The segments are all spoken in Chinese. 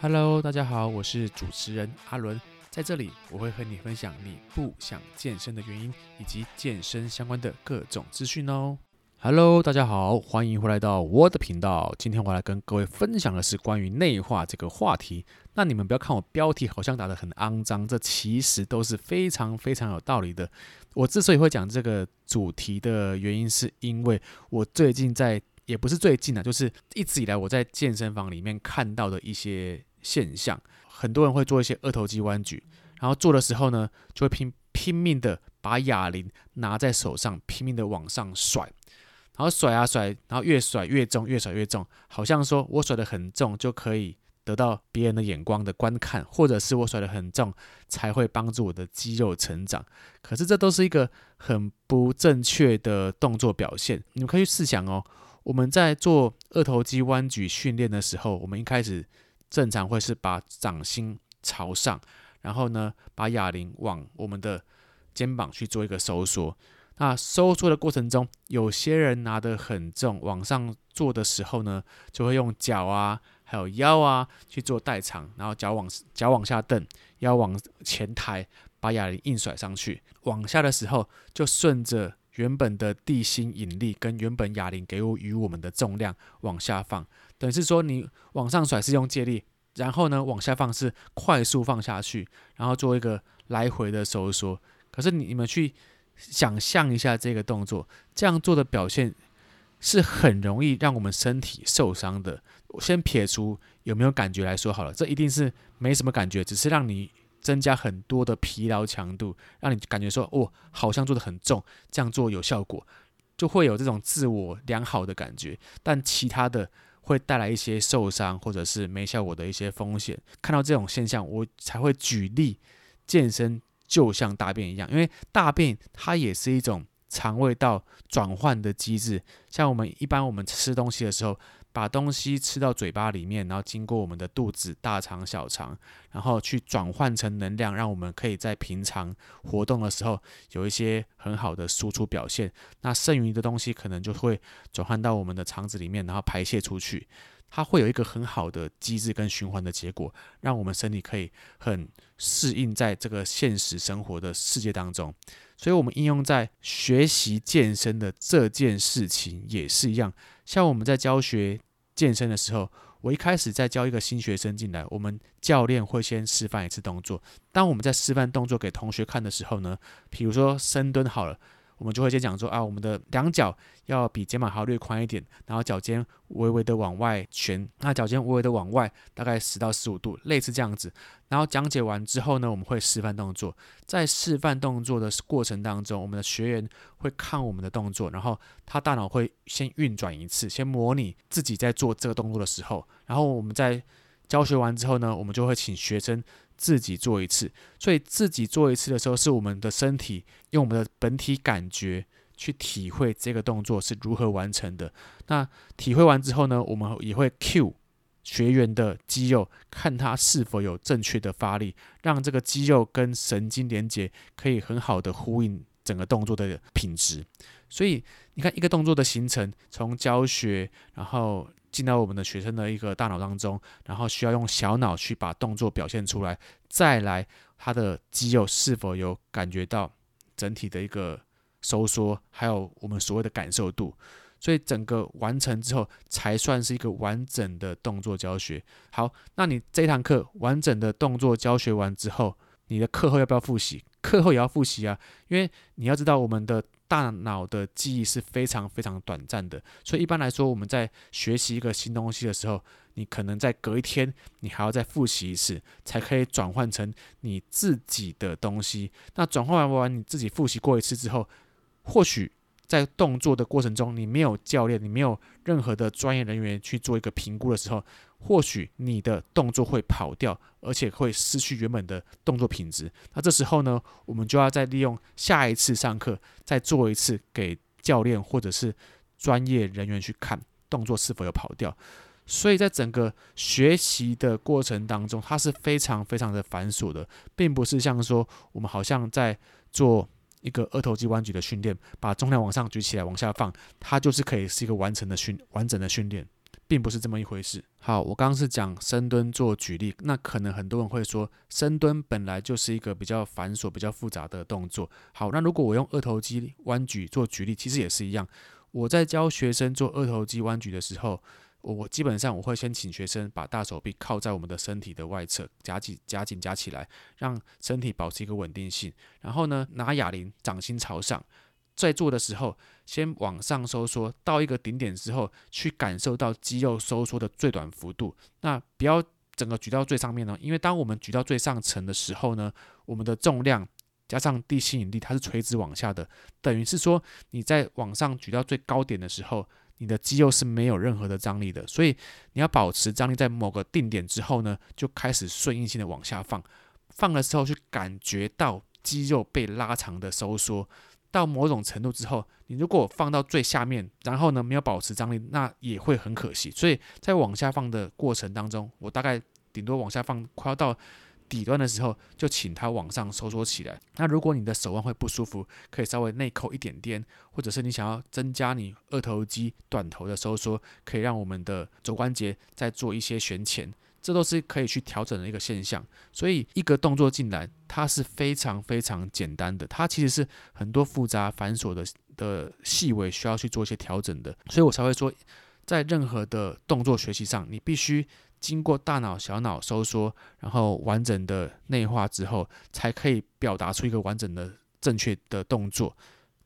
Hello，大家好，我是主持人阿伦，在这里我会和你分享你不想健身的原因，以及健身相关的各种资讯哦。Hello，大家好，欢迎回来到我的频道。今天我来跟各位分享的是关于内化这个话题。那你们不要看我标题好像打得很肮脏，这其实都是非常非常有道理的。我之所以会讲这个主题的原因，是因为我最近在，也不是最近啊，就是一直以来我在健身房里面看到的一些。现象，很多人会做一些二头肌弯举，然后做的时候呢，就会拼拼命的把哑铃拿在手上，拼命的往上甩，然后甩啊甩，然后越甩越重，越甩越重，好像说我甩得很重就可以得到别人的眼光的观看，或者是我甩得很重才会帮助我的肌肉成长。可是这都是一个很不正确的动作表现。你们可以去试想哦，我们在做二头肌弯举训练的时候，我们一开始。正常会是把掌心朝上，然后呢，把哑铃往我们的肩膀去做一个收缩。那收缩的过程中，有些人拿得很重，往上做的时候呢，就会用脚啊，还有腰啊去做代偿，然后脚往脚往下蹬，腰往前抬，把哑铃硬甩上去。往下的时候，就顺着原本的地心引力跟原本哑铃给我与我们的重量往下放。等于是说，你往上甩是用借力，然后呢，往下放是快速放下去，然后做一个来回的收缩。可是你你们去想象一下这个动作，这样做的表现是很容易让我们身体受伤的。我先撇除有没有感觉来说好了，这一定是没什么感觉，只是让你增加很多的疲劳强度，让你感觉说，哦，好像做的很重，这样做有效果，就会有这种自我良好的感觉。但其他的。会带来一些受伤或者是没效果的一些风险。看到这种现象，我才会举例，健身就像大便一样，因为大便它也是一种肠胃道转换的机制。像我们一般我们吃东西的时候。把东西吃到嘴巴里面，然后经过我们的肚子、大肠、小肠，然后去转换成能量，让我们可以在平常活动的时候有一些很好的输出表现。那剩余的东西可能就会转换到我们的肠子里面，然后排泄出去。它会有一个很好的机制跟循环的结果，让我们身体可以很适应在这个现实生活的世界当中。所以，我们应用在学习健身的这件事情也是一样。像我们在教学健身的时候，我一开始在教一个新学生进来，我们教练会先示范一次动作。当我们在示范动作给同学看的时候呢，比如说深蹲好了。我们就会先讲说啊，我们的两脚要比肩膀还要略宽一点，然后脚尖微微的往外旋，那脚尖微微的往外，大概十到十五度，类似这样子。然后讲解完之后呢，我们会示范动作。在示范动作的过程当中，我们的学员会看我们的动作，然后他大脑会先运转一次，先模拟自己在做这个动作的时候。然后我们在教学完之后呢，我们就会请学生。自己做一次，所以自己做一次的时候，是我们的身体用我们的本体感觉去体会这个动作是如何完成的。那体会完之后呢，我们也会 q 学员的肌肉，看他是否有正确的发力，让这个肌肉跟神经连接可以很好的呼应整个动作的品质。所以你看，一个动作的形成，从教学，然后。进到我们的学生的一个大脑当中，然后需要用小脑去把动作表现出来，再来他的肌肉是否有感觉到整体的一个收缩，还有我们所谓的感受度，所以整个完成之后才算是一个完整的动作教学。好，那你这堂课完整的动作教学完之后，你的课后要不要复习？课后也要复习啊，因为你要知道我们的。大脑的记忆是非常非常短暂的，所以一般来说，我们在学习一个新东西的时候，你可能在隔一天，你还要再复习一次，才可以转换成你自己的东西。那转换完完你自己复习过一次之后，或许。在动作的过程中，你没有教练，你没有任何的专业人员去做一个评估的时候，或许你的动作会跑掉，而且会失去原本的动作品质。那这时候呢，我们就要再利用下一次上课，再做一次给教练或者是专业人员去看动作是否有跑掉。所以在整个学习的过程当中，它是非常非常的繁琐的，并不是像说我们好像在做。一个二头肌弯举的训练，把重量往上举起来，往下放，它就是可以是一个完成的训完整的训练，并不是这么一回事。好，我刚刚是讲深蹲做举例，那可能很多人会说，深蹲本来就是一个比较繁琐、比较复杂的动作。好，那如果我用二头肌弯举做举例，其实也是一样。我在教学生做二头肌弯举的时候，我我基本上我会先请学生把大手臂靠在我们的身体的外侧，夹紧、夹紧、夹起来，让身体保持一个稳定性。然后呢，拿哑铃，掌心朝上。在做的时候，先往上收缩到一个顶点之后，去感受到肌肉收缩的最短幅度。那不要整个举到最上面呢，因为当我们举到最上层的时候呢，我们的重量加上地心引力，它是垂直往下的，等于是说你在往上举到最高点的时候，你的肌肉是没有任何的张力的。所以你要保持张力，在某个定点之后呢，就开始顺应性的往下放，放的时候去感觉到肌肉被拉长的收缩。到某种程度之后，你如果放到最下面，然后呢没有保持张力，那也会很可惜。所以在往下放的过程当中，我大概顶多往下放快要到底端的时候，就请它往上收缩起来。那如果你的手腕会不舒服，可以稍微内扣一点点，或者是你想要增加你二头肌短头的收缩，可以让我们的肘关节再做一些旋前。这都是可以去调整的一个现象，所以一个动作进来，它是非常非常简单的，它其实是很多复杂繁琐的的细微需要去做一些调整的，所以我才会说，在任何的动作学习上，你必须经过大脑小脑收缩，然后完整的内化之后，才可以表达出一个完整的正确的动作。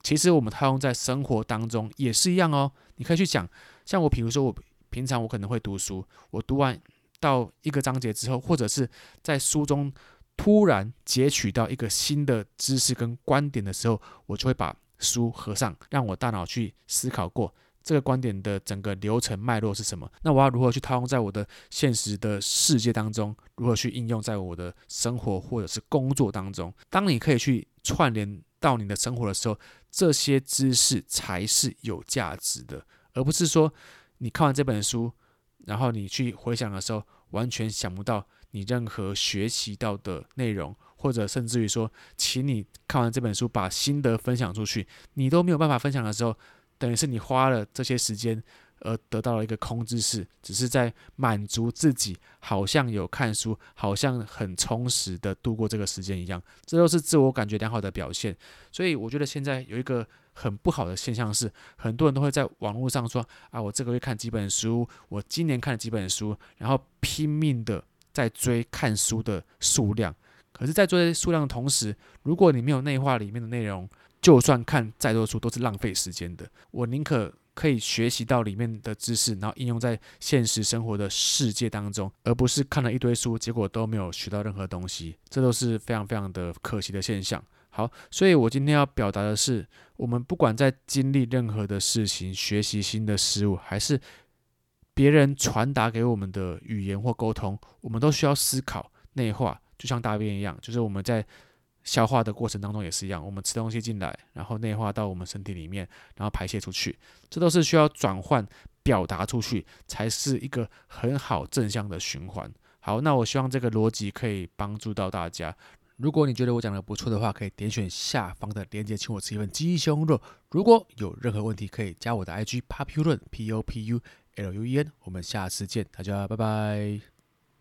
其实我们套用在生活当中也是一样哦，你可以去讲，像我，比如说我平常我可能会读书，我读完。到一个章节之后，或者是在书中突然截取到一个新的知识跟观点的时候，我就会把书合上，让我大脑去思考过这个观点的整个流程脉络是什么。那我要如何去套用在我的现实的世界当中？如何去应用在我的生活或者是工作当中？当你可以去串联到你的生活的时候，这些知识才是有价值的，而不是说你看完这本书。然后你去回想的时候，完全想不到你任何学习到的内容，或者甚至于说，请你看完这本书把心得分享出去，你都没有办法分享的时候，等于是你花了这些时间而得到了一个空知识，只是在满足自己，好像有看书，好像很充实的度过这个时间一样，这都是自我感觉良好的表现。所以我觉得现在有一个。很不好的现象是，很多人都会在网络上说啊，我这个月看几本书，我今年看了几本书，然后拼命的在追看书的数量。可是，在追数量的同时，如果你没有内化里面的内容，就算看再多书都是浪费时间的。我宁可可以学习到里面的知识，然后应用在现实生活的世界当中，而不是看了一堆书，结果都没有学到任何东西。这都是非常非常的可惜的现象。好，所以我今天要表达的是，我们不管在经历任何的事情、学习新的事物，还是别人传达给我们的语言或沟通，我们都需要思考、内化，就像大便一样，就是我们在消化的过程当中也是一样，我们吃东西进来，然后内化到我们身体里面，然后排泄出去，这都是需要转换、表达出去，才是一个很好正向的循环。好，那我希望这个逻辑可以帮助到大家。如果你觉得我讲的不错的话，可以点选下方的链接，请我吃一份鸡胸肉。如果有任何问题，可以加我的 IG Populuen P O P U L U E N。我们下次见，大家拜拜。